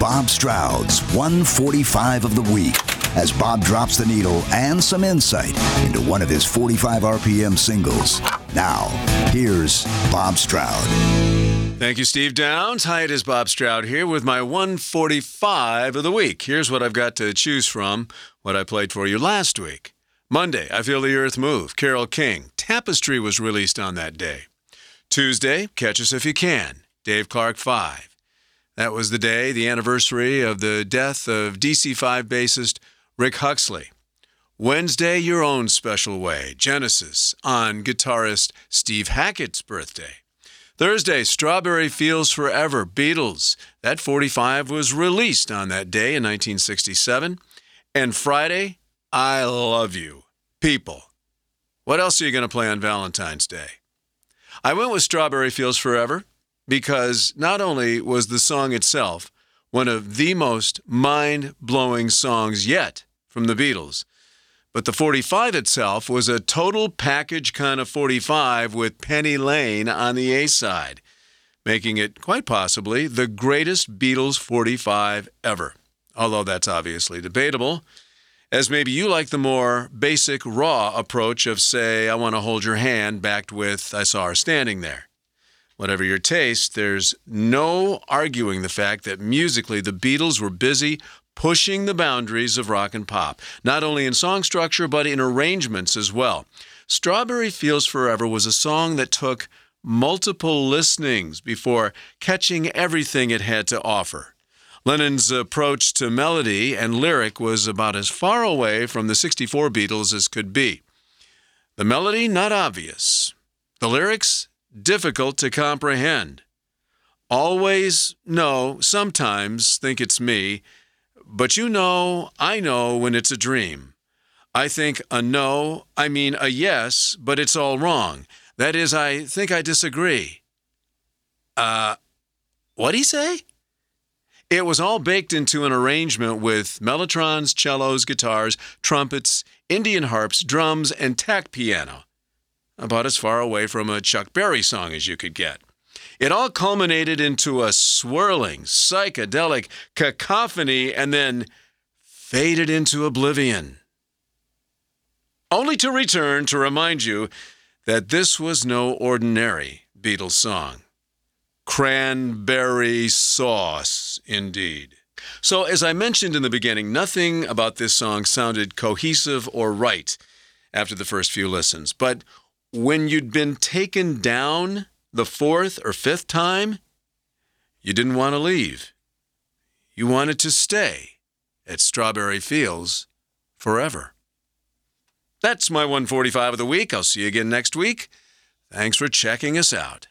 Bob Stroud's 145 of the week as Bob drops the needle and some insight into one of his 45 RPM singles. Now, here's Bob Stroud. Thank you, Steve Downs. Hi, it is Bob Stroud here with my 145 of the week. Here's what I've got to choose from, what I played for you last week. Monday, I Feel the Earth Move, Carole King. Tapestry was released on that day. Tuesday, Catch Us If You Can, Dave Clark 5. That was the day, the anniversary of the death of DC 5 bassist Rick Huxley. Wednesday, Your Own Special Way, Genesis, on guitarist Steve Hackett's birthday. Thursday, Strawberry Fields Forever, Beatles. That 45 was released on that day in 1967. And Friday, I Love You, People. What else are you going to play on Valentine's Day? I went with Strawberry Fields Forever because not only was the song itself one of the most mind blowing songs yet from the Beatles, but the 45 itself was a total package kind of 45 with Penny Lane on the A side, making it quite possibly the greatest Beatles 45 ever. Although that's obviously debatable, as maybe you like the more basic, raw approach of, say, I want to hold your hand, backed with I saw her standing there. Whatever your taste, there's no arguing the fact that musically the Beatles were busy pushing the boundaries of rock and pop, not only in song structure, but in arrangements as well. Strawberry Fields Forever was a song that took multiple listenings before catching everything it had to offer. Lennon's approach to melody and lyric was about as far away from the 64 Beatles as could be. The melody, not obvious. The lyrics, difficult to comprehend. Always no, sometimes think it's me, but you know, I know when it's a dream. I think a no, I mean a yes, but it's all wrong. That is, I think I disagree. Uh, what'd he say? It was all baked into an arrangement with mellotrons, cellos, guitars, trumpets, Indian harps, drums, and tack piano about as far away from a Chuck Berry song as you could get. It all culminated into a swirling, psychedelic cacophony and then faded into oblivion. Only to return to remind you that this was no ordinary Beatles song. Cranberry sauce, indeed. So, as I mentioned in the beginning, nothing about this song sounded cohesive or right after the first few listens. But when you'd been taken down the fourth or fifth time, you didn't want to leave. You wanted to stay at Strawberry Fields forever. That's my 145 of the week. I'll see you again next week. Thanks for checking us out.